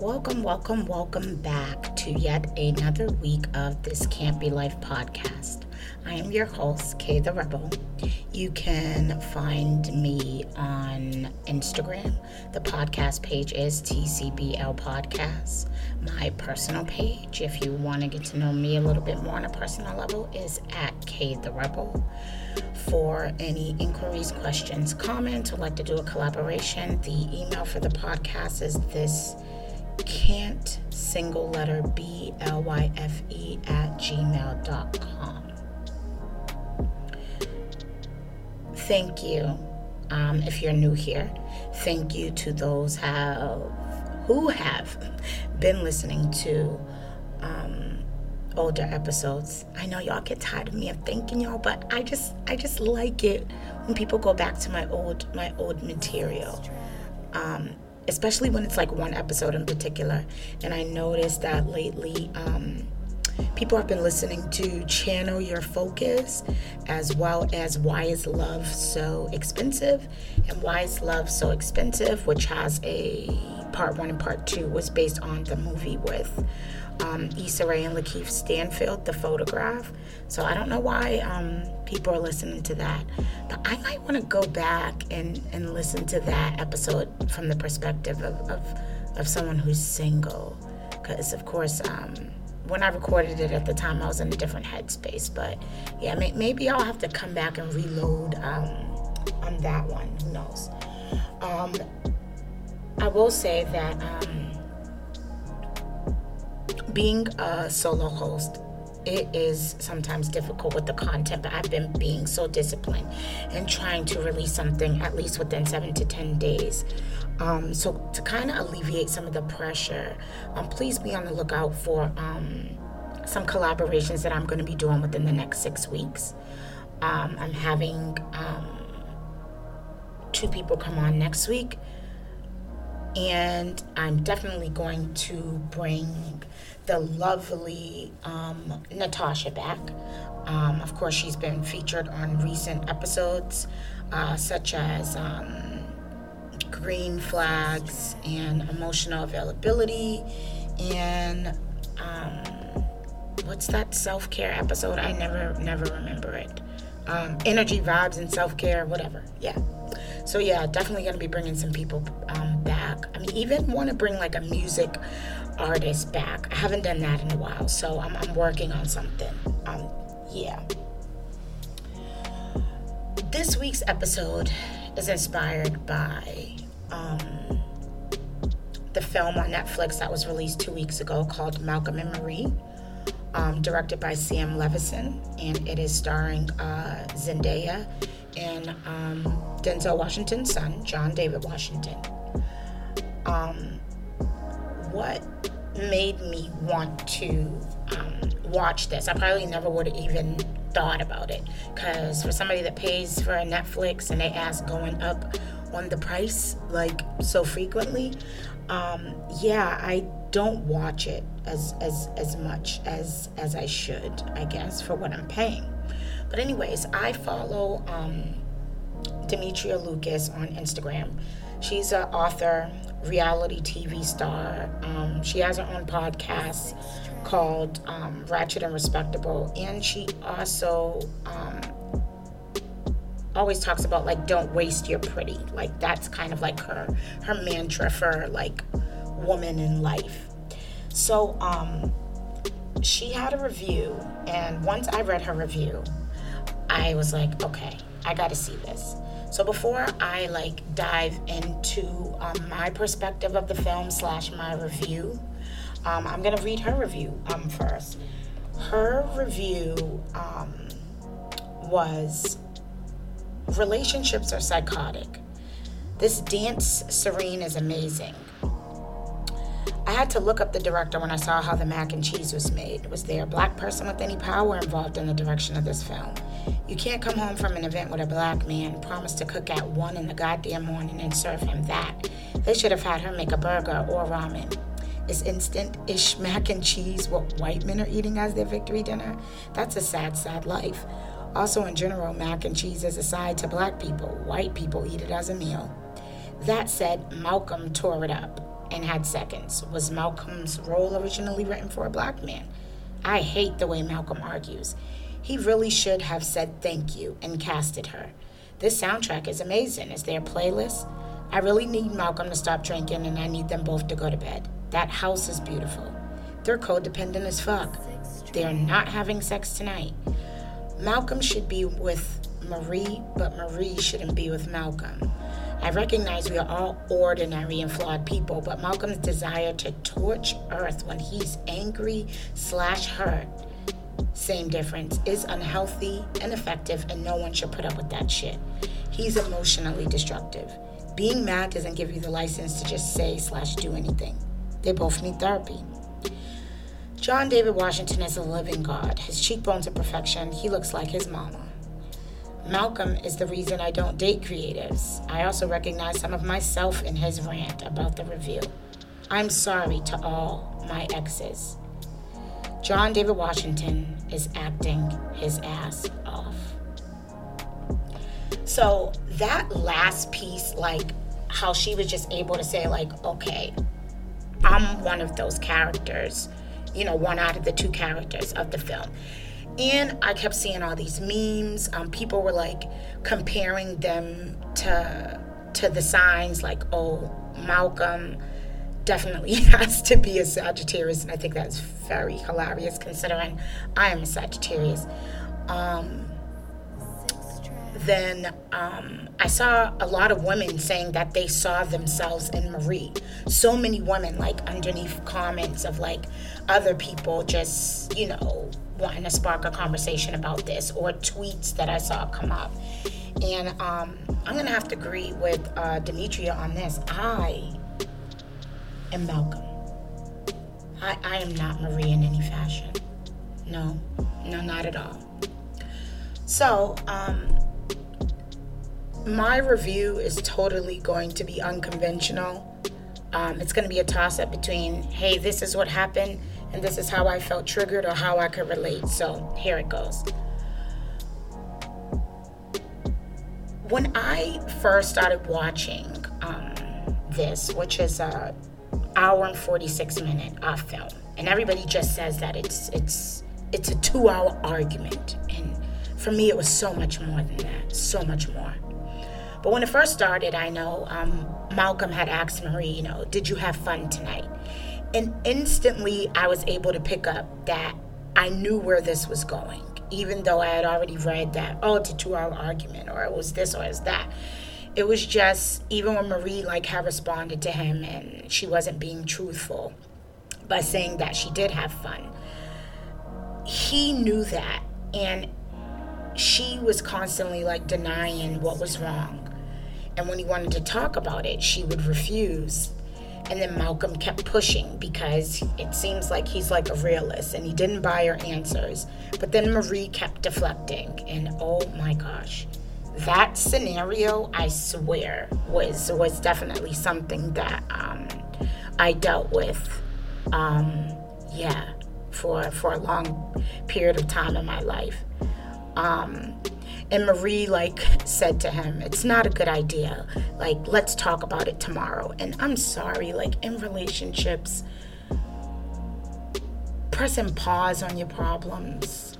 Welcome, welcome, welcome back to yet another week of this Can't Be Life podcast. I am your host, Kay the Rebel. You can find me on Instagram. The podcast page is TCBL Podcast. My personal page, if you want to get to know me a little bit more on a personal level, is at Kay the Rebel. For any inquiries, questions, comments, or like to do a collaboration, the email for the podcast is this can't single letter B L Y F E at gmail.com. Thank you. Um, if you're new here, thank you to those have who have been listening to um, older episodes. I know y'all get tired of me of thanking y'all, but I just I just like it when people go back to my old my old material. Um, especially when it's like one episode in particular. And I noticed that lately, um, people have been listening to Channel Your Focus as well as Why is Love So Expensive? And Why is Love So Expensive, which has a part one and part two, was based on the movie with um, Issa Rae and Lakeith Stanfield, The Photograph. So I don't know why um, people are listening to that, but I might want to go back and, and listen to that episode from the perspective of, of, of someone who's single. Because, of course, um, when I recorded it at the time, I was in a different headspace. But yeah, may, maybe I'll have to come back and reload um, on that one. Who knows? Um, I will say that um, being a solo host it is sometimes difficult with the content, but I've been being so disciplined and trying to release something at least within seven to 10 days. Um, so, to kind of alleviate some of the pressure, um, please be on the lookout for um, some collaborations that I'm going to be doing within the next six weeks. Um, I'm having um, two people come on next week, and I'm definitely going to bring the lovely um, Natasha back. Um, of course, she's been featured on recent episodes, uh, such as um, Green Flags and Emotional Availability, and um, what's that self care episode? I never, never remember it. Um, energy, vibes, and self care, whatever. Yeah. So yeah, definitely gonna be bringing some people um, back. I mean, even want to bring like a music artist back. I haven't done that in a while, so I'm, I'm working on something. Um, yeah. This week's episode is inspired by um, the film on Netflix that was released two weeks ago called Malcolm and Marie, um, directed by Sam Levinson, and it is starring uh, Zendaya and um, Denzel Washington's son, John David Washington. Um, what made me want to um, watch this. I probably never would have even thought about it because for somebody that pays for a Netflix and they ask going up on the price like so frequently, um, yeah, I don't watch it as as as much as as I should, I guess, for what I'm paying. But anyways, I follow um, Demetria Lucas on Instagram. She's an author, reality TV star. Um, she has her own podcast called um, Ratchet and Respectable, and she also um, always talks about like don't waste your pretty. Like that's kind of like her her mantra for like woman in life. So um, she had a review, and once I read her review, I was like, okay, I got to see this. So before I like dive into um, my perspective of the film slash my review, um, I'm gonna read her review um, first. Her review um, was relationships are psychotic. This dance serene is amazing. I had to look up the director when I saw how the mac and cheese was made. Was there a black person with any power involved in the direction of this film? You can't come home from an event with a black man, promise to cook at one in the goddamn morning, and serve him that. They should have had her make a burger or ramen. Is instant ish mac and cheese what white men are eating as their victory dinner? That's a sad, sad life. Also, in general, mac and cheese is a side to black people. White people eat it as a meal. That said, Malcolm tore it up. And had seconds. Was Malcolm's role originally written for a black man? I hate the way Malcolm argues. He really should have said thank you and casted her. This soundtrack is amazing. Is there a playlist? I really need Malcolm to stop drinking and I need them both to go to bed. That house is beautiful. They're codependent as fuck. They're not having sex tonight. Malcolm should be with Marie, but Marie shouldn't be with Malcolm. I recognize we are all ordinary and flawed people, but Malcolm's desire to torch Earth when he's angry slash hurt, same difference, is unhealthy, and ineffective, and no one should put up with that shit. He's emotionally destructive. Being mad doesn't give you the license to just say slash do anything. They both need therapy. John David Washington is a living God. His cheekbones are perfection. He looks like his mama. Malcolm is the reason I don't date creatives. I also recognize some of myself in his rant about the review. I'm sorry to all my exes. John David Washington is acting his ass off. So that last piece, like how she was just able to say, like, okay, I'm one of those characters, you know, one out of the two characters of the film. And I kept seeing all these memes. Um, people were like comparing them to to the signs, like, oh, Malcolm definitely has to be a Sagittarius, and I think that's very hilarious considering I am a Sagittarius. Um, then um, I saw a lot of women saying that they saw themselves in Marie. So many women, like underneath comments of like other people just, you know, wanting to spark a conversation about this, or tweets that I saw come up. And um, I'm gonna have to agree with uh, Demetria on this. I am Malcolm. I, I am not Marie in any fashion. No, no, not at all. So, um, my review is totally going to be unconventional. Um, it's going to be a toss up between, hey, this is what happened, and this is how I felt triggered or how I could relate. So here it goes. When I first started watching um, this, which is a hour and 46 minute uh, film, and everybody just says that it's it's it's a two hour argument, and for me it was so much more than that, so much more. But when it first started, I know um, Malcolm had asked Marie, you know, did you have fun tonight? And instantly I was able to pick up that I knew where this was going, even though I had already read that, oh, it's a two hour argument, or it was this or it was that. It was just, even when Marie like had responded to him and she wasn't being truthful by saying that she did have fun, he knew that. And she was constantly like denying what was wrong. And when he wanted to talk about it, she would refuse. And then Malcolm kept pushing because it seems like he's like a realist and he didn't buy her answers. But then Marie kept deflecting. And oh my gosh, that scenario, I swear, was was definitely something that um, I dealt with. Um, yeah, for for a long period of time in my life. Um, and Marie like said to him, "It's not a good idea. Like, let's talk about it tomorrow." And I'm sorry, like in relationships, pressing pause on your problems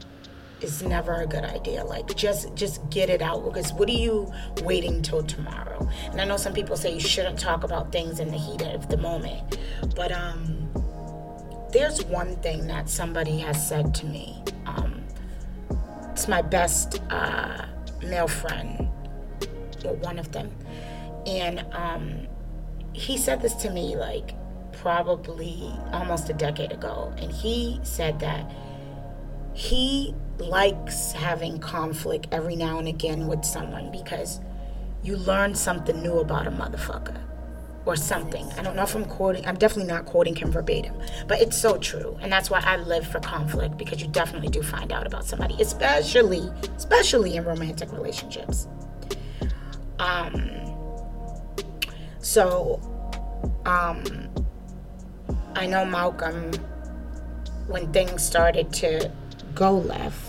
is never a good idea. Like just just get it out because what are you waiting till tomorrow? And I know some people say you shouldn't talk about things in the heat of the moment. But um there's one thing that somebody has said to me. It's my best uh, male friend, or one of them. And um, he said this to me like probably almost a decade ago. And he said that he likes having conflict every now and again with someone because you learn something new about a motherfucker or something. I don't know if I'm quoting, I'm definitely not quoting him verbatim, but it's so true. And that's why I live for conflict because you definitely do find out about somebody, especially, especially in romantic relationships. Um, so, um, I know Malcolm, when things started to go left,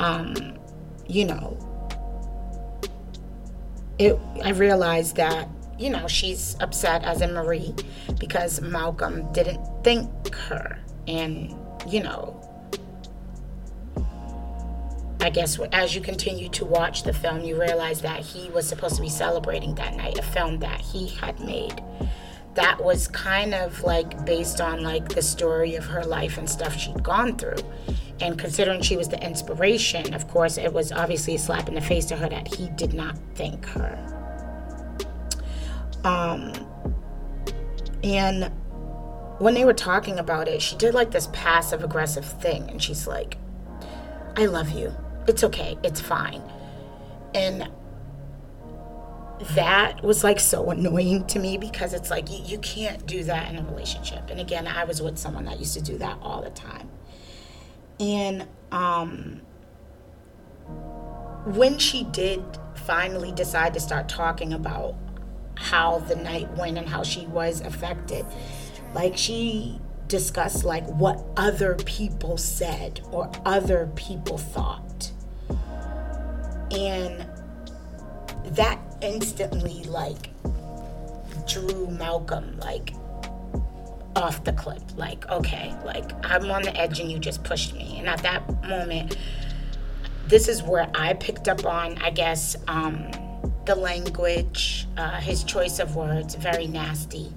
um, you know, it, I realized that you know, she's upset as in Marie because Malcolm didn't thank her. And, you know, I guess as you continue to watch the film, you realize that he was supposed to be celebrating that night, a film that he had made. That was kind of like based on like the story of her life and stuff she'd gone through. And considering she was the inspiration, of course, it was obviously a slap in the face to her that he did not thank her. Um, and when they were talking about it, she did like this passive aggressive thing. And she's like, I love you. It's okay. It's fine. And that was like so annoying to me because it's like you, you can't do that in a relationship. And again, I was with someone that used to do that all the time. And um, when she did finally decide to start talking about how the night went and how she was affected. Like she discussed like what other people said or other people thought. And that instantly like drew Malcolm like off the cliff. Like, okay, like I'm on the edge and you just pushed me. And at that moment, this is where I picked up on, I guess, um, the language, uh, his choice of words, very nasty.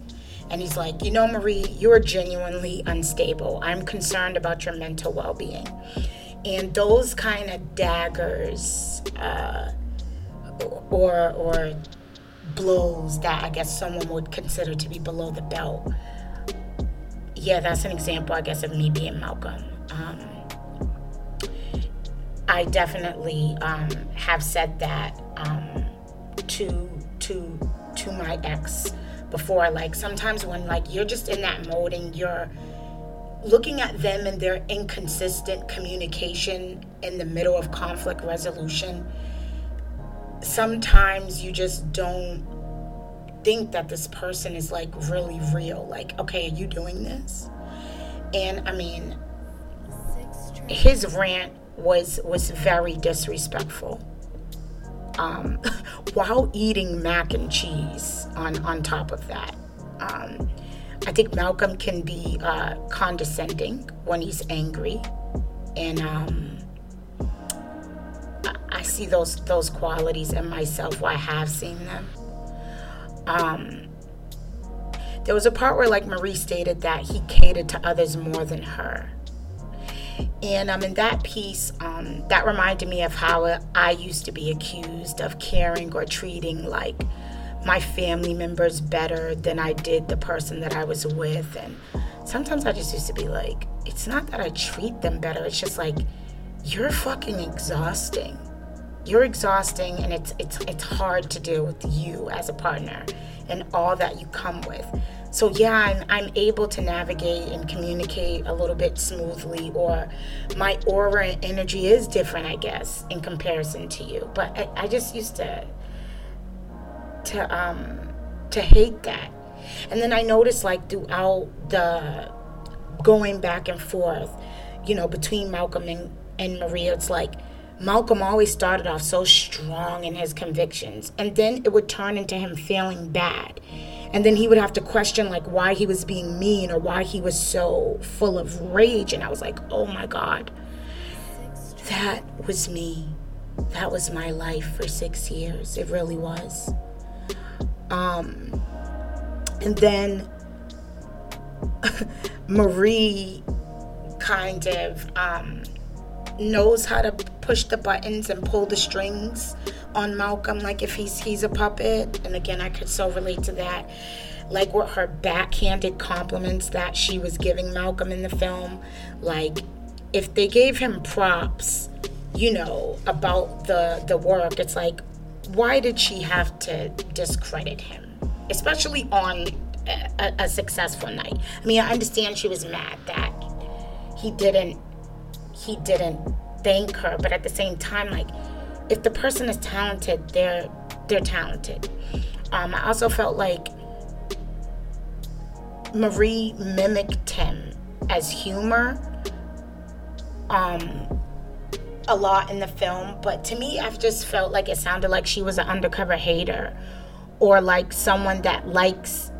And he's like, You know, Marie, you're genuinely unstable. I'm concerned about your mental well being. And those kind of daggers uh, or, or blows that I guess someone would consider to be below the belt. Yeah, that's an example, I guess, of me being Malcolm. Um, I definitely um, have said that. Um, to to to my ex before like sometimes when like you're just in that mode and you're looking at them and their inconsistent communication in the middle of conflict resolution sometimes you just don't think that this person is like really real. Like okay are you doing this? And i mean his rant was was very disrespectful um, while eating mac and cheese on, on top of that. Um, I think Malcolm can be uh, condescending when he's angry, and um, I, see those those qualities in myself. Well, I have seen them. Um, there was a part where, like Marie stated, that he catered to others more than her. And um, in that piece, um, that reminded me of how I used to be accused of caring or treating like my family members better than I did the person that I was with. And sometimes I just used to be like, it's not that I treat them better, it's just like, you're fucking exhausting. You're exhausting and it's it's it's hard to deal with you as a partner and all that you come with. So yeah I'm, I'm able to navigate and communicate a little bit smoothly or my aura and energy is different i guess in comparison to you. But i, I just used to to um to hate that. And then i noticed like throughout the going back and forth you know between malcolm and, and maria it's like Malcolm always started off so strong in his convictions, and then it would turn into him feeling bad. And then he would have to question like why he was being mean or why he was so full of rage. And i was like oh my god that was me. That was my life for six years. It really was. Um and then marie kind of um knows how to push the buttons and pull the strings on Malcolm, like if he's he's a puppet. And again, I could so relate to that. Like with her backhanded compliments that she was giving Malcolm in the film. Like if they gave him props, you know, about the the work, it's like, why did she have to discredit him? Especially on a, a successful night. I mean, I understand she was mad that he didn't he didn't thank her, but at the same time, like if the person is talented, they're they're talented. Um, I also felt like Marie mimicked him as humor um, a lot in the film, but to me, I've just felt like it sounded like she was an undercover hater or like someone that likes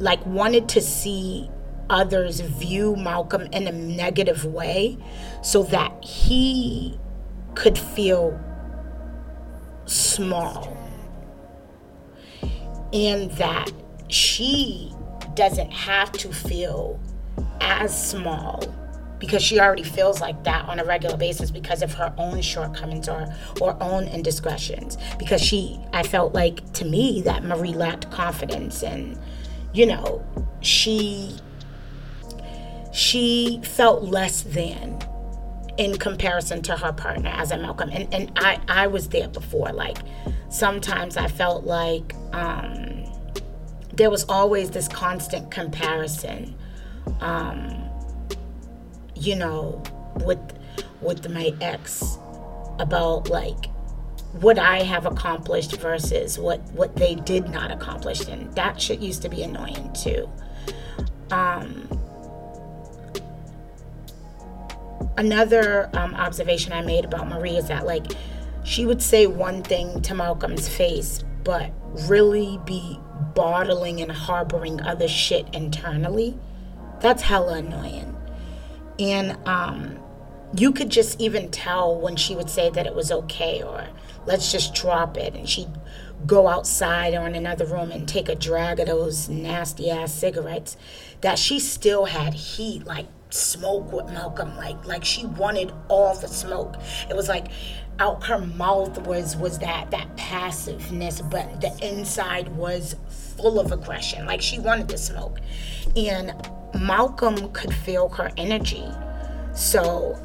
like wanted to see others view Malcolm in a negative way so that he could feel small. And that she doesn't have to feel as small because she already feels like that on a regular basis because of her own shortcomings or or own indiscretions. Because she I felt like to me that Marie lacked confidence and you know she she felt less than in comparison to her partner as a Malcolm. And, and I, I was there before. Like sometimes I felt like um, there was always this constant comparison, um, you know, with with my ex about like what I have accomplished versus what what they did not accomplish, and that shit used to be annoying too. Um, another um, observation I made about Marie is that like she would say one thing to Malcolm's face, but really be bottling and harboring other shit internally. That's hella annoying. And um, you could just even tell when she would say that it was okay or let's just drop it. And she'd go outside or in another room and take a drag of those nasty ass cigarettes that she still had heat. Like smoke with Malcolm. Like like she wanted all the smoke. It was like out her mouth was was that that passiveness, but the inside was full of aggression. Like she wanted to smoke. And Malcolm could feel her energy. So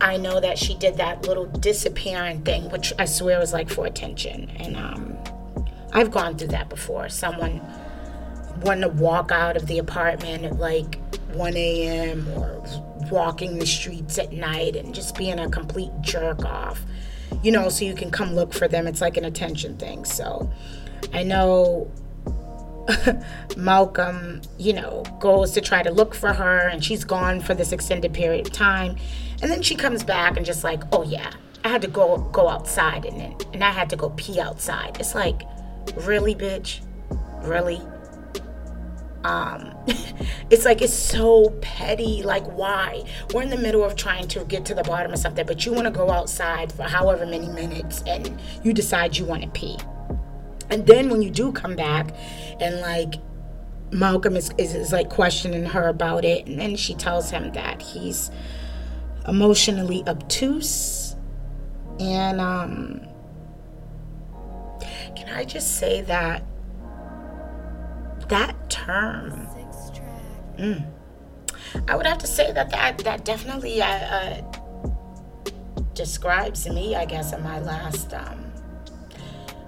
I know that she did that little disappearing thing, which I swear was like for attention. And um, I've gone through that before. Someone wanted to walk out of the apartment like 1 a.m. or walking the streets at night and just being a complete jerk off, you know, so you can come look for them. It's like an attention thing. So I know Malcolm, you know, goes to try to look for her and she's gone for this extended period of time. And then she comes back and just like, oh yeah, I had to go go outside and and I had to go pee outside. It's like, really, bitch? Really? Um it's like it's so petty like why? We're in the middle of trying to get to the bottom of something but you want to go outside for however many minutes and you decide you want to pee. And then when you do come back and like malcolm is, is, is like questioning her about it and then she tells him that he's emotionally obtuse and um can i just say that that term, mm, I would have to say that that, that definitely uh, uh, describes me, I guess, in my last um,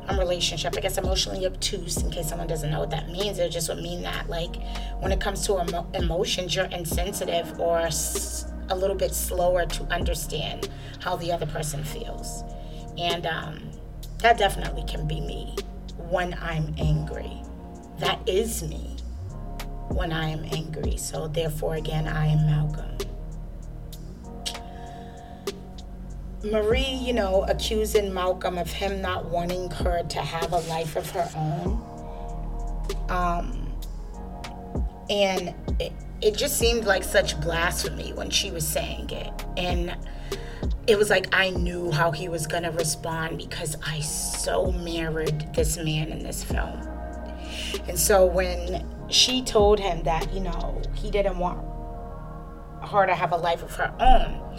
um, relationship. I guess emotionally obtuse, in case someone doesn't know what that means, it just would mean that, like, when it comes to emo- emotions, you're insensitive or s- a little bit slower to understand how the other person feels. And um, that definitely can be me when I'm angry that is me when I am angry. So, therefore, again, I am Malcolm. Marie, you know, accusing Malcolm of him not wanting her to have a life of her own. Um, and it, it just seemed like such blasphemy when she was saying it. And it was like I knew how he was going to respond because I so mirrored this man in this film. And so when she told him that, you know, he didn't want her to have a life of her own,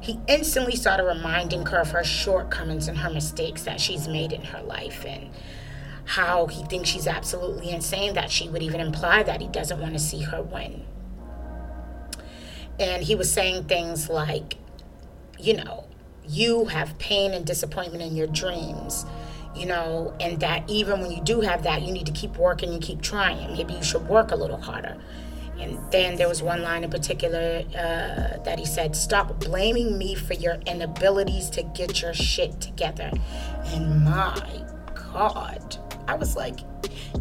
he instantly started reminding her of her shortcomings and her mistakes that she's made in her life and how he thinks she's absolutely insane that she would even imply that he doesn't want to see her win. And he was saying things like, you know, you have pain and disappointment in your dreams you know, and that even when you do have that, you need to keep working and keep trying. Maybe you should work a little harder. And then there was one line in particular uh, that he said, Stop blaming me for your inabilities to get your shit together. And my God, I was like,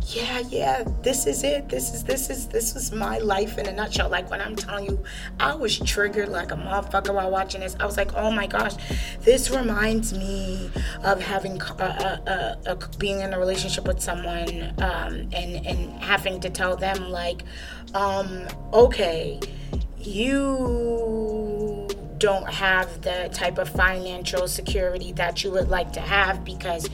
yeah, yeah, this is it. This is this is this was my life in a nutshell. Like when I'm telling you, I was triggered like a motherfucker while watching this. I was like, oh my gosh, this reminds me of having uh, uh, uh, being in a relationship with someone um, and and having to tell them like, um, okay, you don't have the type of financial security that you would like to have because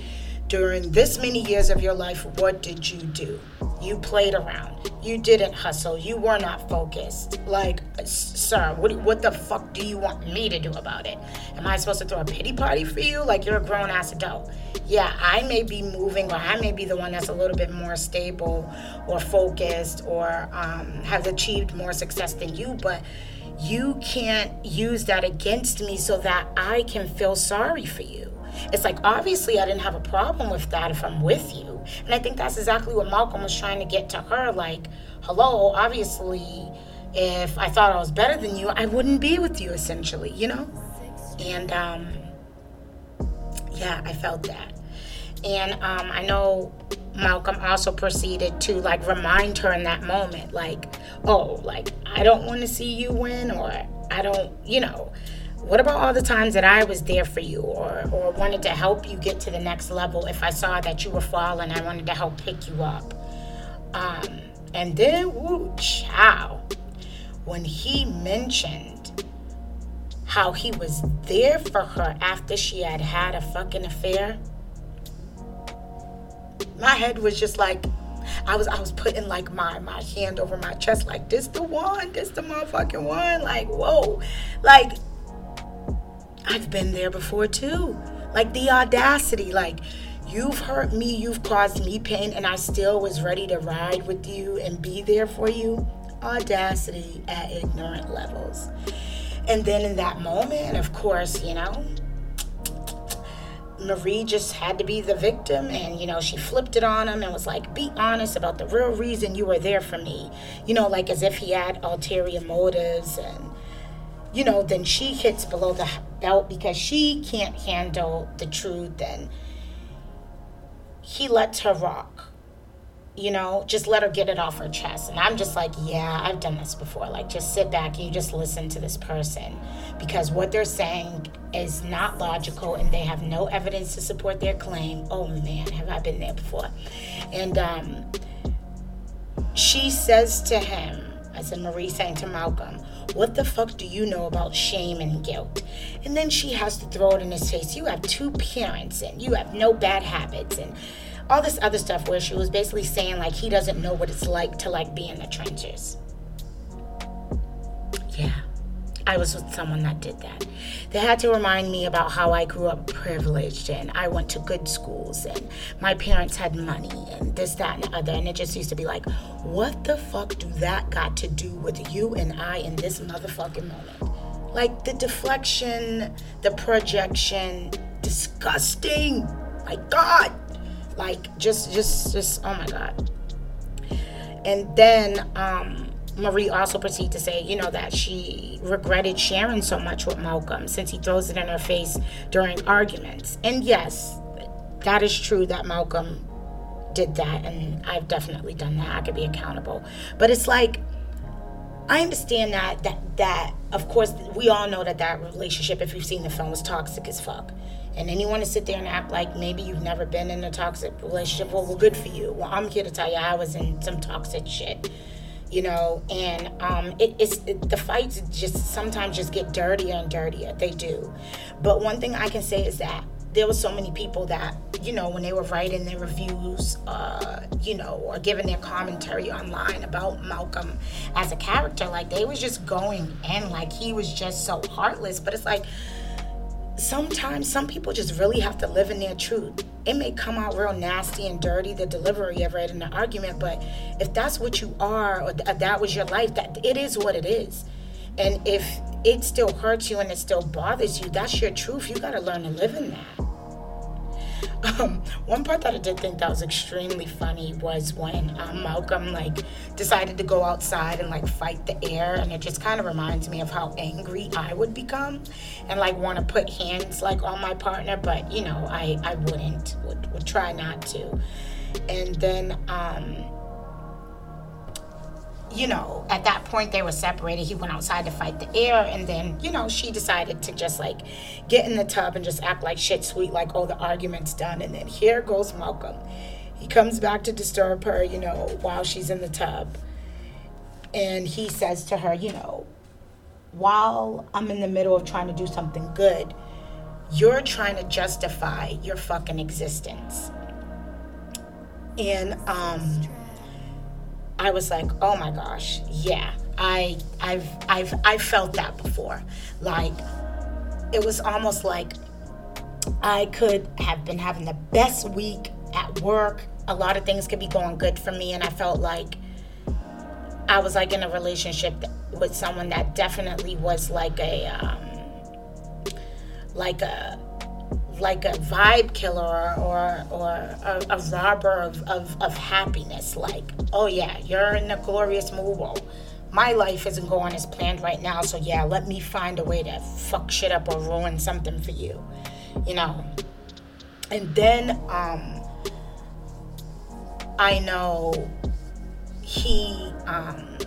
during this many years of your life, what did you do? You played around. You didn't hustle. You were not focused. Like, sir, what, what the fuck do you want me to do about it? Am I supposed to throw a pity party for you? Like, you're a grown ass adult. Yeah, I may be moving, or I may be the one that's a little bit more stable or focused or um, have achieved more success than you, but you can't use that against me so that I can feel sorry for you. It's like, obviously, I didn't have a problem with that if I'm with you. And I think that's exactly what Malcolm was trying to get to her. Like, hello, obviously, if I thought I was better than you, I wouldn't be with you, essentially, you know? And, um, yeah, I felt that. And um, I know Malcolm also proceeded to like remind her in that moment, like, oh, like, I don't want to see you win, or I don't, you know, what about all the times that I was there for you or, or wanted to help you get to the next level if I saw that you were falling, I wanted to help pick you up. Um, and then, woo, chow, when he mentioned how he was there for her after she had had a fucking affair, my head was just like, I was I was putting like my my hand over my chest like this the one, this the motherfucking one. Like, whoa. Like I've been there before too. Like the audacity, like you've hurt me, you've caused me pain, and I still was ready to ride with you and be there for you. Audacity at ignorant levels. And then in that moment, of course, you know, Marie just had to be the victim and you know she flipped it on him and was like be honest about the real reason you were there for me you know like as if he had ulterior motives and you know, then she hits below the belt because she can't handle the truth and he lets her rock. You know, just let her get it off her chest. And I'm just like, yeah, I've done this before. Like, just sit back and you just listen to this person because what they're saying is not logical and they have no evidence to support their claim. Oh man, have I been there before? And um, she says to him, I said, Marie saying to Malcolm, what the fuck do you know about shame and guilt? And then she has to throw it in his face. You have two parents and you have no bad habits and all this other stuff where she was basically saying like he doesn't know what it's like to like be in the trenches. Yeah. I was with someone that did that. They had to remind me about how I grew up privileged and I went to good schools and my parents had money and this, that, and the other. And it just used to be like, what the fuck do that got to do with you and I in this motherfucking moment? Like the deflection, the projection, disgusting. My God. Like just, just, just, oh my God. And then, um, Marie also proceeded to say, you know, that she regretted sharing so much with Malcolm since he throws it in her face during arguments. And yes, that is true that Malcolm did that, and I've definitely done that. I could be accountable. But it's like, I understand that that that of course we all know that that relationship, if you've seen the film, was toxic as fuck. And then you want to sit there and act like maybe you've never been in a toxic relationship. Well, well, good for you. Well, I'm here to tell you I was in some toxic shit you know and um, it, it's it, the fights just sometimes just get dirtier and dirtier. They do. But one thing i can say is that there were so many people that you know when they were writing their reviews uh, you know or giving their commentary online about malcolm as a character like they was just going in like he was just so heartless. But it's like sometimes some people just really have to live in their truth. It may come out real nasty and dirty, the delivery of it in the argument, but if that's what you are or th- that was your life, that it is what it is. And if it still hurts you and it still bothers you, that's your truth. You got to learn to live in that. Um, one part that I did think that was extremely funny was when um, Malcolm like decided to go outside and like fight the air, and it just kind of reminds me of how angry I would become, and like want to put hands like on my partner, but you know I I wouldn't would would try not to. and then um, you know, at that point they were separated. He went outside to fight the air, and then, you know, she decided to just like get in the tub and just act like shit sweet, like, oh, the argument's done. And then here goes Malcolm. He comes back to disturb her, you know, while she's in the tub. And he says to her, you know, while I'm in the middle of trying to do something good, you're trying to justify your fucking existence. And um I was like, "Oh my gosh, yeah. I I've I've I've felt that before." Like it was almost like I could have been having the best week at work. A lot of things could be going good for me and I felt like I was like in a relationship with someone that definitely was like a um, like a like a vibe killer or or a, a robber of, of, of happiness like oh yeah you're in a glorious mood. My life isn't going as planned right now so yeah let me find a way to fuck shit up or ruin something for you you know? And then um i know he um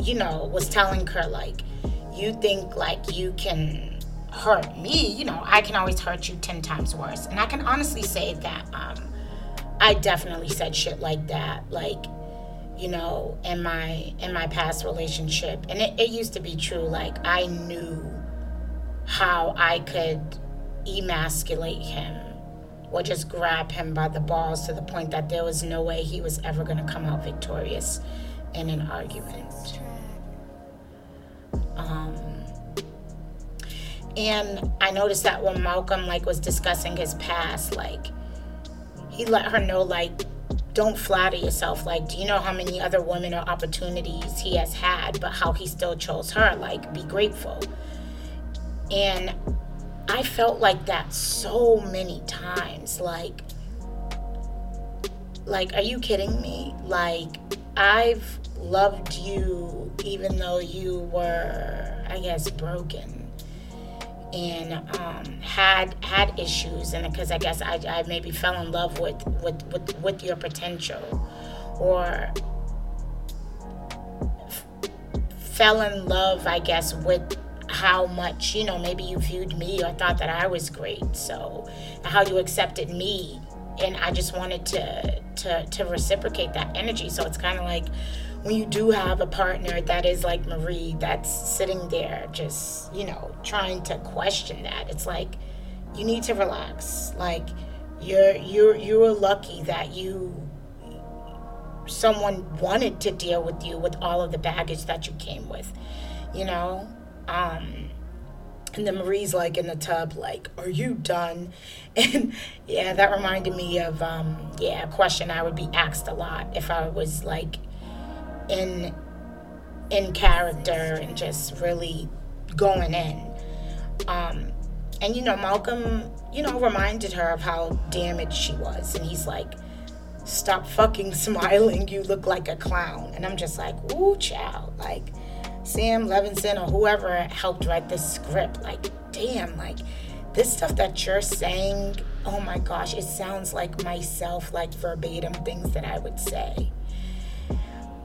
you know was telling her like you think like you can hurt me, you know, I can always hurt you 10 times worse. And I can honestly say that um, I definitely said shit like that, like, you know, in my in my past relationship. And it, it used to be true. Like I knew how I could emasculate him or just grab him by the balls to the point that there was no way he was ever going to come out victorious in an argument. Um, and I noticed that when Malcolm like was discussing his past, like he let her know like don't flatter yourself. Like, do you know how many other women or opportunities he has had, but how he still chose her? Like, be grateful. And I felt like that so many times. Like, like, are you kidding me? Like, I've loved you even though you were, I guess, broken and um, had had issues and because I guess I, I maybe fell in love with, with, with, with your potential or f- fell in love I guess with how much you know maybe you viewed me or thought that I was great. So how you accepted me and I just wanted to to to reciprocate that energy. So it's kind of like when you do have a partner that is like Marie, that's sitting there just, you know, trying to question that, it's like you need to relax. Like you're you're you're lucky that you someone wanted to deal with you with all of the baggage that you came with, you know? Um and then Marie's like in the tub, like, "Are you done?" And yeah, that reminded me of um, yeah, a question I would be asked a lot if I was like in in character and just really going in. Um, and you know, Malcolm, you know, reminded her of how damaged she was, and he's like, "Stop fucking smiling, you look like a clown." And I'm just like, "Ooh, child!" Like Sam Levinson or whoever helped write this script, like, damn, like this stuff that you're saying. Oh my gosh, it sounds like myself, like verbatim things that I would say.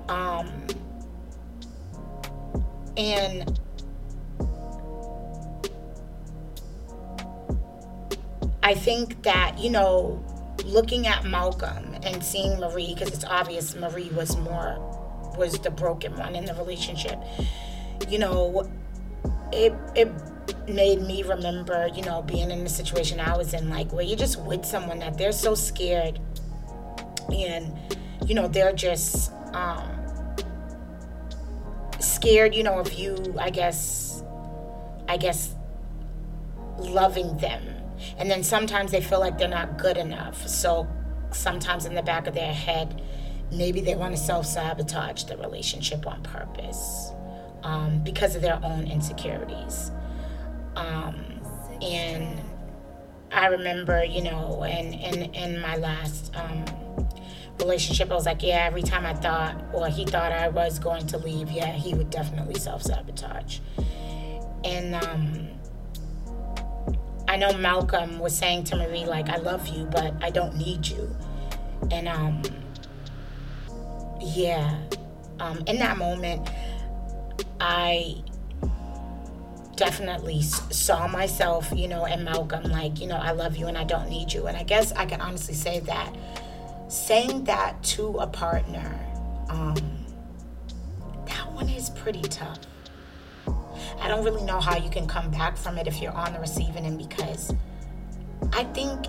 Um, and I think that, you know, looking at Malcolm and seeing Marie, because it's obvious Marie was more, was the broken one in the relationship, you know, it, it made me remember, you know, being in the situation I was in, like where you're just with someone that they're so scared and, you know, they're just, um, scared, you know, of you, I guess, I guess, loving them. And then sometimes they feel like they're not good enough. So sometimes in the back of their head, maybe they want to self sabotage the relationship on purpose um, because of their own insecurities. Um, and I remember, you know, in, in, in my last um, relationship, I was like, yeah, every time I thought, or he thought I was going to leave, yeah, he would definitely self sabotage. And um, I know Malcolm was saying to Marie, like, I love you, but I don't need you. And, um, yeah, um, in that moment, I definitely saw myself, you know, and Malcolm, like, you know, I love you and I don't need you. And I guess I can honestly say that saying that to a partner, um, that one is pretty tough. I don't really know how you can come back from it if you're on the receiving end because I think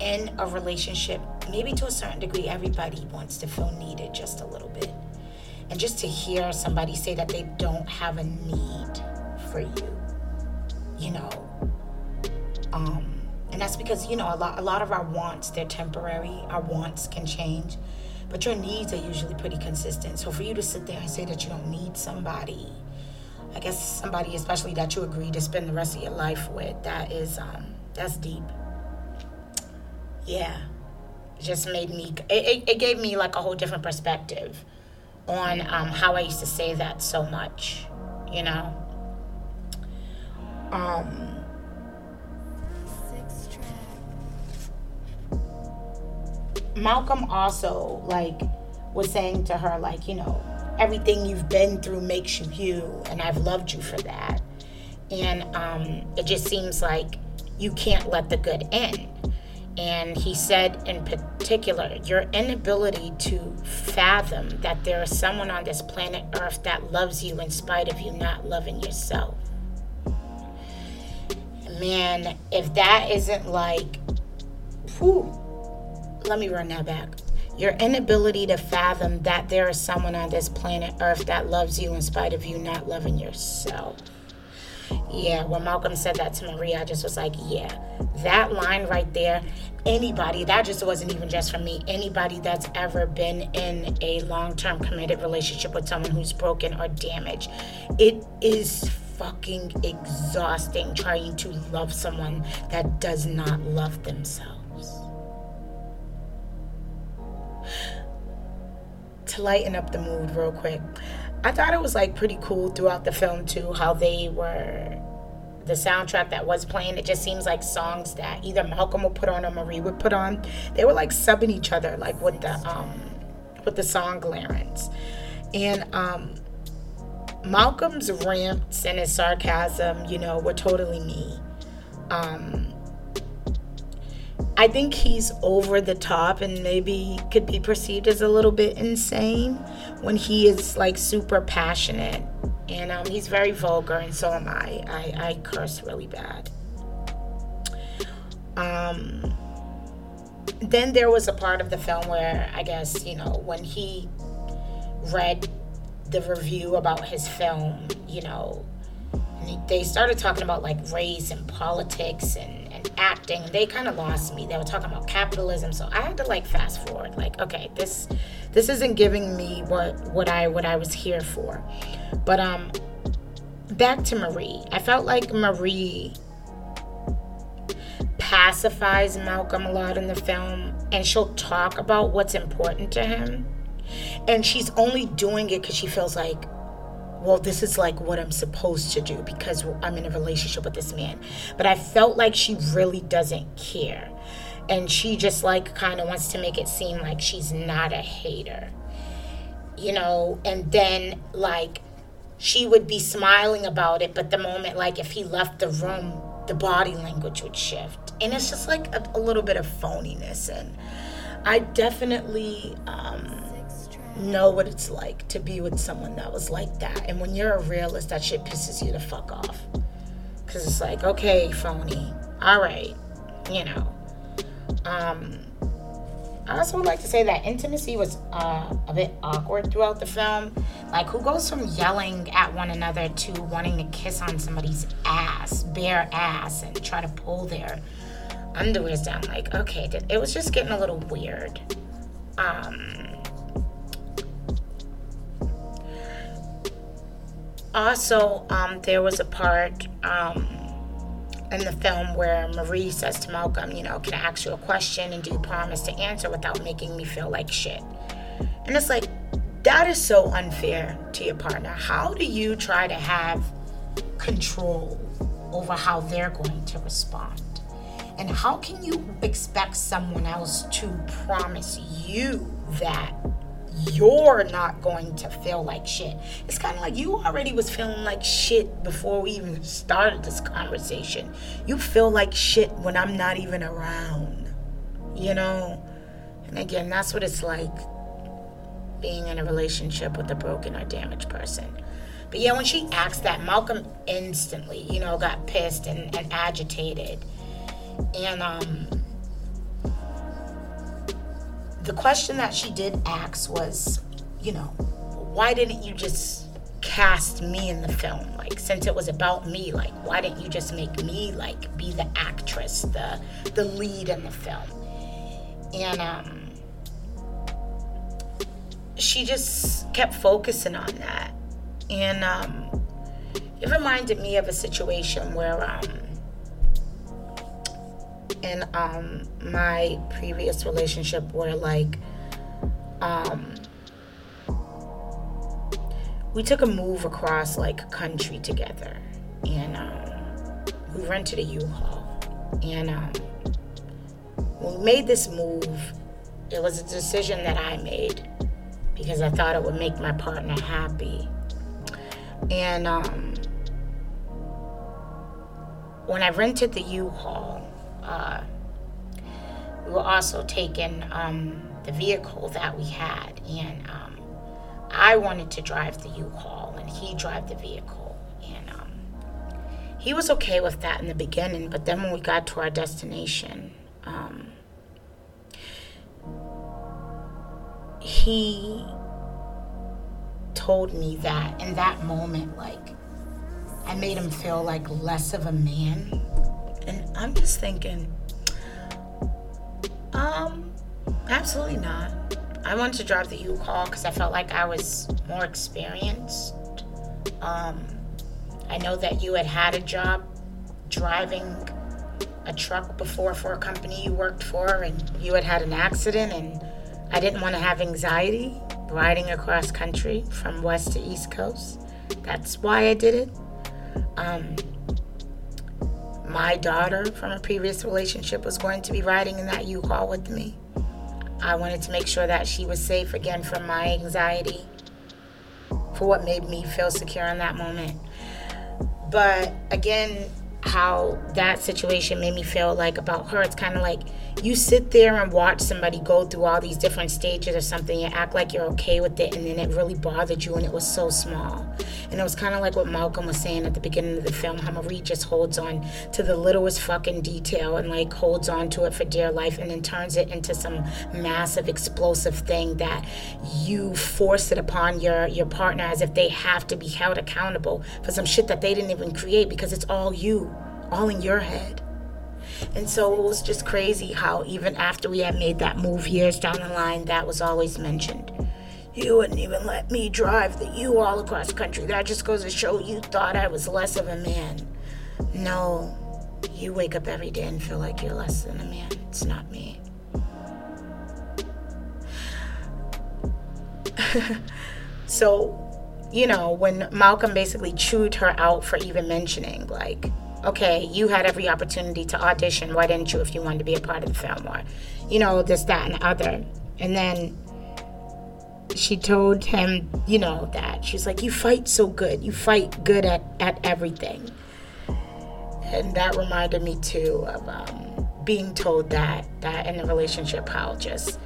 in a relationship, maybe to a certain degree, everybody wants to feel needed just a little bit. And just to hear somebody say that they don't have a need for you, you know. Um, and that's because, you know, a lot a lot of our wants, they're temporary. Our wants can change. But your needs are usually pretty consistent. So for you to sit there and say that you don't need somebody, I guess somebody especially that you agree to spend the rest of your life with, that is um that's deep. Yeah. It just made me it, it, gave me like a whole different perspective on um, how I used to say that so much, you know. Um, Malcolm also like was saying to her like, you know, everything you've been through makes you you, and I've loved you for that. And um, it just seems like you can't let the good end. And he said, in particular, your inability to fathom that there is someone on this planet Earth that loves you in spite of you not loving yourself man, if that isn't like, whew, let me run that back. Your inability to fathom that there is someone on this planet Earth that loves you in spite of you not loving yourself. Yeah, when Malcolm said that to Marie, I just was like, yeah, that line right there, anybody, that just wasn't even just for me, anybody that's ever been in a long term committed relationship with someone who's broken or damaged, it is fucking exhausting trying to love someone that does not love themselves. To lighten up the mood, real quick, I thought it was like pretty cool throughout the film, too, how they were the soundtrack that was playing, it just seems like songs that either Malcolm would put on or Marie would put on. They were like subbing each other, like with the um with the song lyrics. And um Malcolm's rants and his sarcasm, you know, were totally me. Um, I think he's over the top and maybe could be perceived as a little bit insane when he is like super passionate. And um, he's very vulgar, and so am I. I, I curse really bad. Um, then there was a part of the film where I guess, you know, when he read the review about his film, you know, they started talking about like race and politics and, and acting. They kind of lost me. They were talking about capitalism, so I had to like fast forward. Like, okay, this this isn't giving me what what I what I was here for. But um, back to Marie. I felt like Marie pacifies Malcolm a lot in the film, and she'll talk about what's important to him and she's only doing it because she feels like, well, this is like what I'm supposed to do because I'm in a relationship with this man. But I felt like she really doesn't care. And she just like kind of wants to make it seem like she's not a hater. You know, and then like she would be smiling about it, but the moment like if he left the room, the body language would shift. And it's just like a, a little bit of phoniness. And I definitely, um, know what it's like to be with someone that was like that. And when you're a realist, that shit pisses you the fuck off. Cause it's like, okay, phony. All right, you know. Um, I also would like to say that intimacy was uh, a bit awkward throughout the film. Like, who goes from yelling at one another to wanting to kiss on somebody's ass, bare ass, and try to pull their underwears down? Like, okay, it was just getting a little weird. Um, also, um, there was a part um, in the film where Marie says to Malcolm, you know, can I ask you a question and do you promise to answer without making me feel like shit? And it's like, that is so unfair to your partner. How do you try to have control over how they're going to respond. And how can you expect someone else to promise you that you're not going to feel like shit? It's kind of like you already was feeling like shit before we even started this conversation. You feel like shit when I'm not even around. You know? And again, that's what it's like being in a relationship with a broken or damaged person. But yeah, when she asked that, Malcolm instantly, you know, got pissed and, and agitated and um, the question that she did ask was, you know, why didn't you just cast me in the film? Like, since it was about me, like, why didn't you just make me like be the actress, the the lead in the film? And um, she just kept focusing on that, and um, it reminded me of a situation where um, in um, my previous relationship where like um, we took a move across like country together. And um, we rented a u-haul. And um, when we made this move it was a decision that i made because i thought it would make my partner happy. And um, when i rented the u-haul uh, we were also taking um, the vehicle that we had, and um, I wanted to drive the U-Haul, and he drive the vehicle, and um, he was okay with that in the beginning. But then when we got to our destination, um, he told me that in that moment, like I made him feel like less of a man and I'm just thinking, um, absolutely not. I wanted to drive the U-Haul because I felt like I was more experienced. Um, I know that you had had a job driving a truck before for a company you worked for, and you had had an accident, and I didn't want to have anxiety riding across country from west to east coast. That's why I did it. Um, my daughter from a previous relationship was going to be riding in that U-Haul with me. I wanted to make sure that she was safe again from my anxiety for what made me feel secure in that moment. But again, how that situation made me feel like about her. It's kind of like you sit there and watch somebody go through all these different stages or something, you act like you're okay with it, and then it really bothered you, and it was so small. And it was kind of like what Malcolm was saying at the beginning of the film how Marie just holds on to the littlest fucking detail and like holds on to it for dear life and then turns it into some massive explosive thing that you force it upon your, your partner as if they have to be held accountable for some shit that they didn't even create because it's all you all in your head. And so it was just crazy how even after we had made that move years down the line, that was always mentioned. You wouldn't even let me drive the U-Haul across country. That just goes to show you thought I was less of a man. No, you wake up every day and feel like you're less than a man. It's not me. so, you know, when Malcolm basically chewed her out for even mentioning, like, okay, you had every opportunity to audition. Why didn't you if you wanted to be a part of the film? Or, you know, this, that, and the other. And then she told him, you know, that she's like, you fight so good. You fight good at, at everything. And that reminded me too of um, being told that, that in a relationship, how just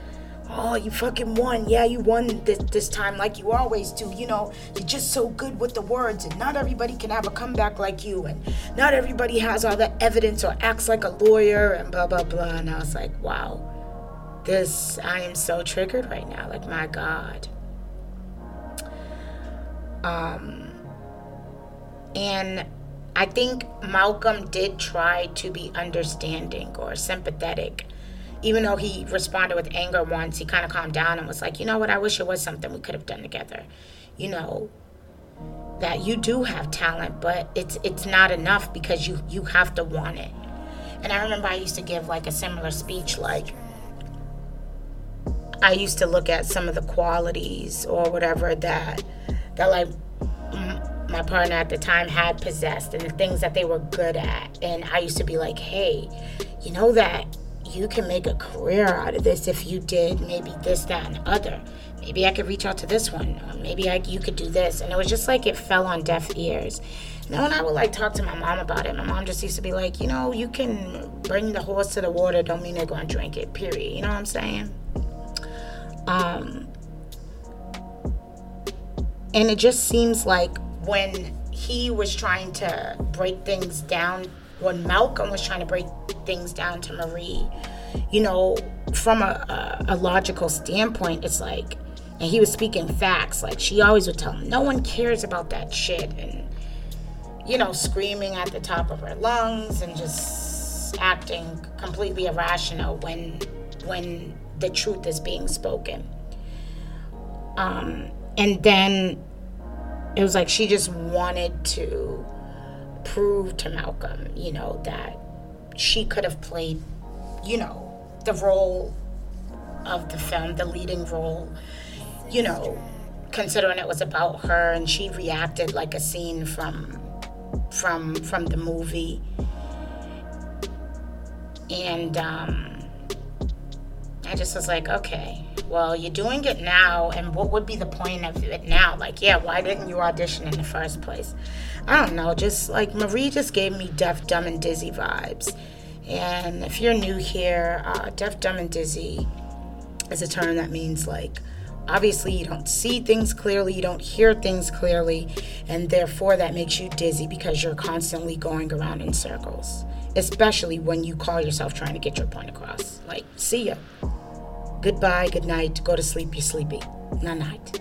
oh, you fucking won. Yeah, you won this, this time like you always do. You know, you're just so good with the words, and not everybody can have a comeback like you, and not everybody has all the evidence or acts like a lawyer, and blah, blah, blah. And I was like, wow, this, I am so triggered right now. Like, my God. Um, and I think Malcolm did try to be understanding or sympathetic even though he responded with anger once, he kind of calmed down and was like, you know what, I wish it was something we could have done together. You know, that you do have talent, but it's it's not enough because you you have to want it. And I remember I used to give like a similar speech like I used to look at some of the qualities or whatever that that like my partner at the time had possessed and the things that they were good at. And I used to be like, hey, you know that you can make a career out of this if you did maybe this, that, and other. Maybe I could reach out to this one, or maybe I, you could do this. And it was just like it fell on deaf ears. And then when I would like talk to my mom about it, my mom just used to be like, you know, you can bring the horse to the water, don't mean they're gonna drink it, period. You know what I'm saying? Um, and it just seems like when he was trying to break things down, when Malcolm was trying to break things down to Marie, you know, from a, a, a logical standpoint, it's like, and he was speaking facts. Like she always would tell him, no one cares about that shit, and you know, screaming at the top of her lungs and just acting completely irrational when when the truth is being spoken. Um, and then it was like she just wanted to prove to Malcolm, you know, that she could have played, you know, the role of the film, the leading role, you know, considering it was about her and she reacted like a scene from from from the movie. And um I just was like, okay, well, you're doing it now, and what would be the point of it now? Like, yeah, why didn't you audition in the first place? I don't know. Just like Marie just gave me deaf, dumb, and dizzy vibes. And if you're new here, uh, deaf, dumb, and dizzy is a term that means like obviously you don't see things clearly, you don't hear things clearly, and therefore that makes you dizzy because you're constantly going around in circles, especially when you call yourself trying to get your point across. Like, see ya goodbye, good night, go to sleep, you're sleepy. Night night.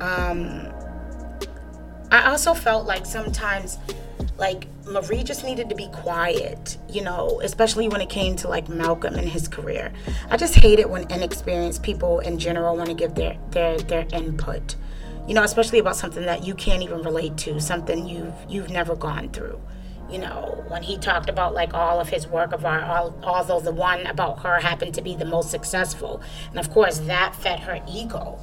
Um, I also felt like sometimes, like, Marie just needed to be quiet, you know, especially when it came to like Malcolm and his career. I just hate it when inexperienced people in general want to give their, their, their input, you know, especially about something that you can't even relate to, something you've, you've never gone through you know, when he talked about like all of his work of art, all, although the one about her happened to be the most successful. And of course, that fed her ego.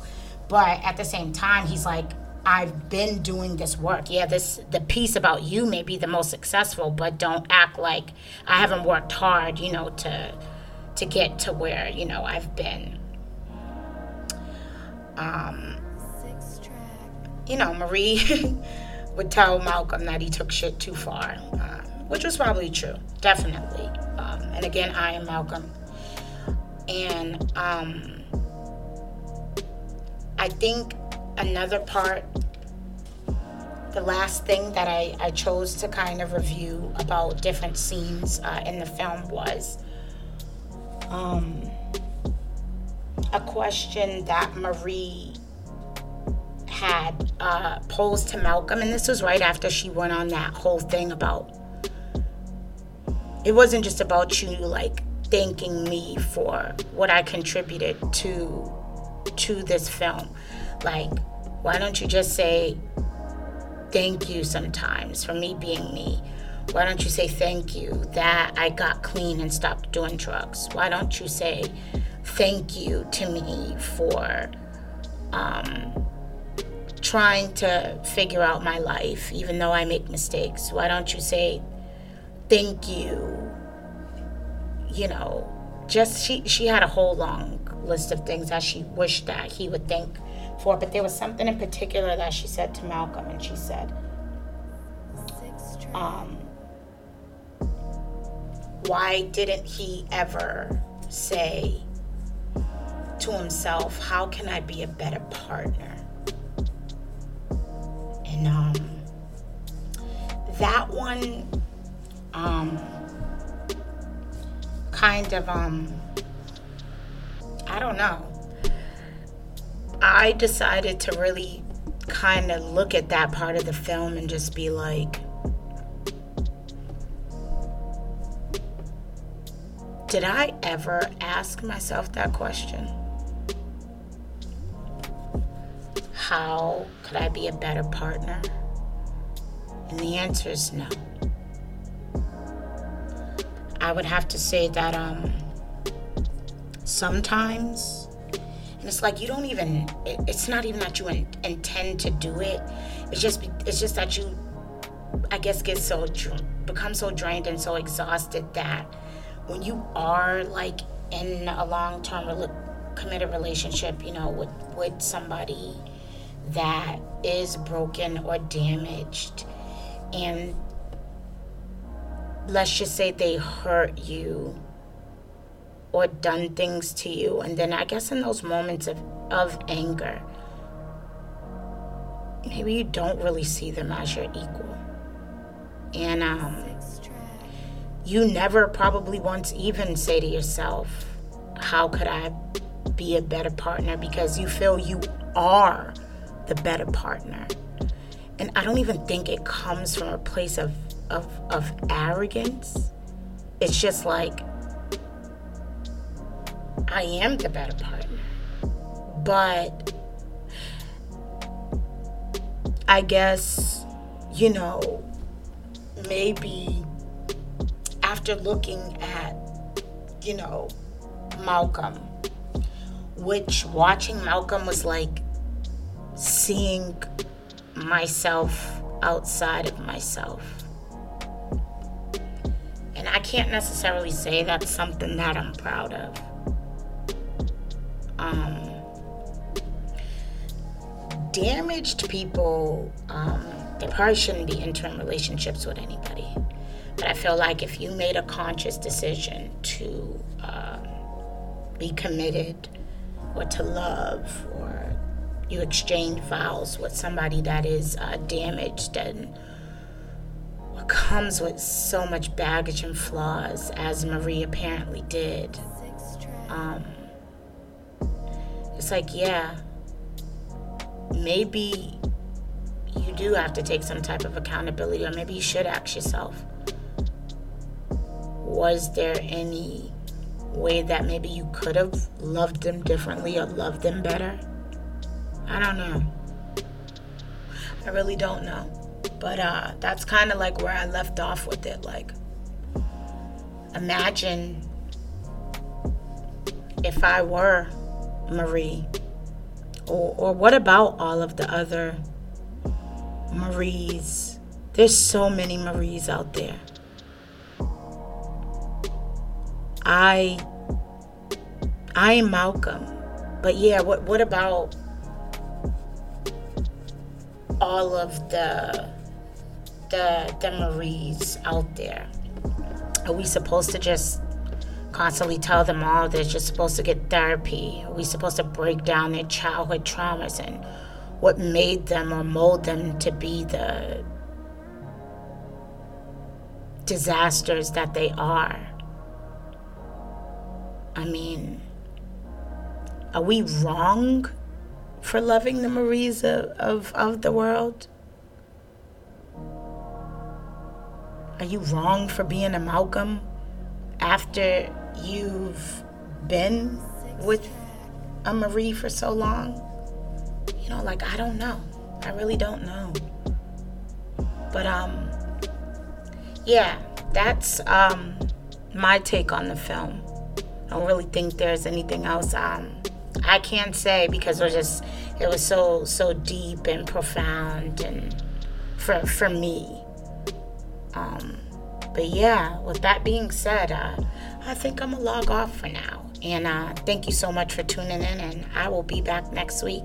But at the same time, he's like, I've been doing this work. Yeah, this the piece about you may be the most successful, but don't act like I haven't worked hard, you know, to to get to where, you know, I've been. Um you know, Marie would tell Malcolm that he took shit too far, uh, which was probably true, definitely. Um, and again, I am Malcolm. And um, I think another part, the last thing that I, I chose to kind of review about different scenes uh, in the film was um, a question that Marie had uh, posed to Malcolm, and this was right after she went on that whole thing about it wasn't just about you like thanking me for what I contributed to to this film. Like, why don't you just say thank you sometimes for me being me? Why don't you say thank you that I got clean and stopped doing drugs? Why don't you say thank you to me for um, trying to figure out my life, even though I make mistakes. Why don't you say thank you? You know, just she she had a whole long list of things that she wished that he would thank for, but there was something in particular that she said to Malcolm, and she said, um, why didn't he ever say to himself, How can I be a better partner? And um, that one um, kind of, um, I don't know. I decided to really kind of look at that part of the film and just be like, did I ever ask myself that question? How could I be a better partner? And the answer is no. I would have to say that um, sometimes, and it's like you don't even it, it's not even that you in, intend to do it it's just it's just that you i guess get so become so drained and so exhausted that when you are like in a long-term committed relationship you know with with somebody that is broken or damaged. And let's just say they hurt you or done things to you. And then i guess in those moments of, of anger maybe you don't really see them as your equal. And um, you never probably once even say to yourself how could i be a better partner? Because you feel you are the better partner and i don't even think it comes from a place of of, of arrogance. It's just like, I am the better partner. But I guess, you know, maybe after looking at, you know, Malcolm, which watching Malcolm was like seeing myself outside of myself. And I can't necessarily say that's something that I'm proud of. Um, damaged people, um, they probably shouldn't be entering relationships with anybody. But I feel like if you made a conscious decision to uh, be committed or to love or you exchange vows with somebody that is uh, damaged and comes with so much baggage and flaws, as Marie apparently did. Um, it's like, yeah, maybe you do have to take some type of accountability, or maybe you should ask yourself was there any way that maybe you could have loved them differently or loved them better? I don't know. I really don't know. But uh, that's kind of like where I left off with it. Like, imagine if I were Marie, or, or what about all of the other Maries? There's so many Maries out there. I I am Malcolm. But yeah, what what about all of the the Maries out there? Are we supposed to just constantly tell them all they're just supposed to get therapy? Are we supposed to break down their childhood traumas and what made them or mold them to be the disasters that they are? I mean, are we wrong for loving the Maries of, of, of the world? Are you wrong for being a Malcolm after you've been with a Marie for so long? You know, like I don't know. I really don't know. But um yeah, that's um my take on the film. I don't really think there's anything else um I can't say because it was just it was so so deep and profound and for for me um, but yeah, with that being said, uh, I think I'm gonna log off for now. And uh, thank you so much for tuning in, and I will be back next week.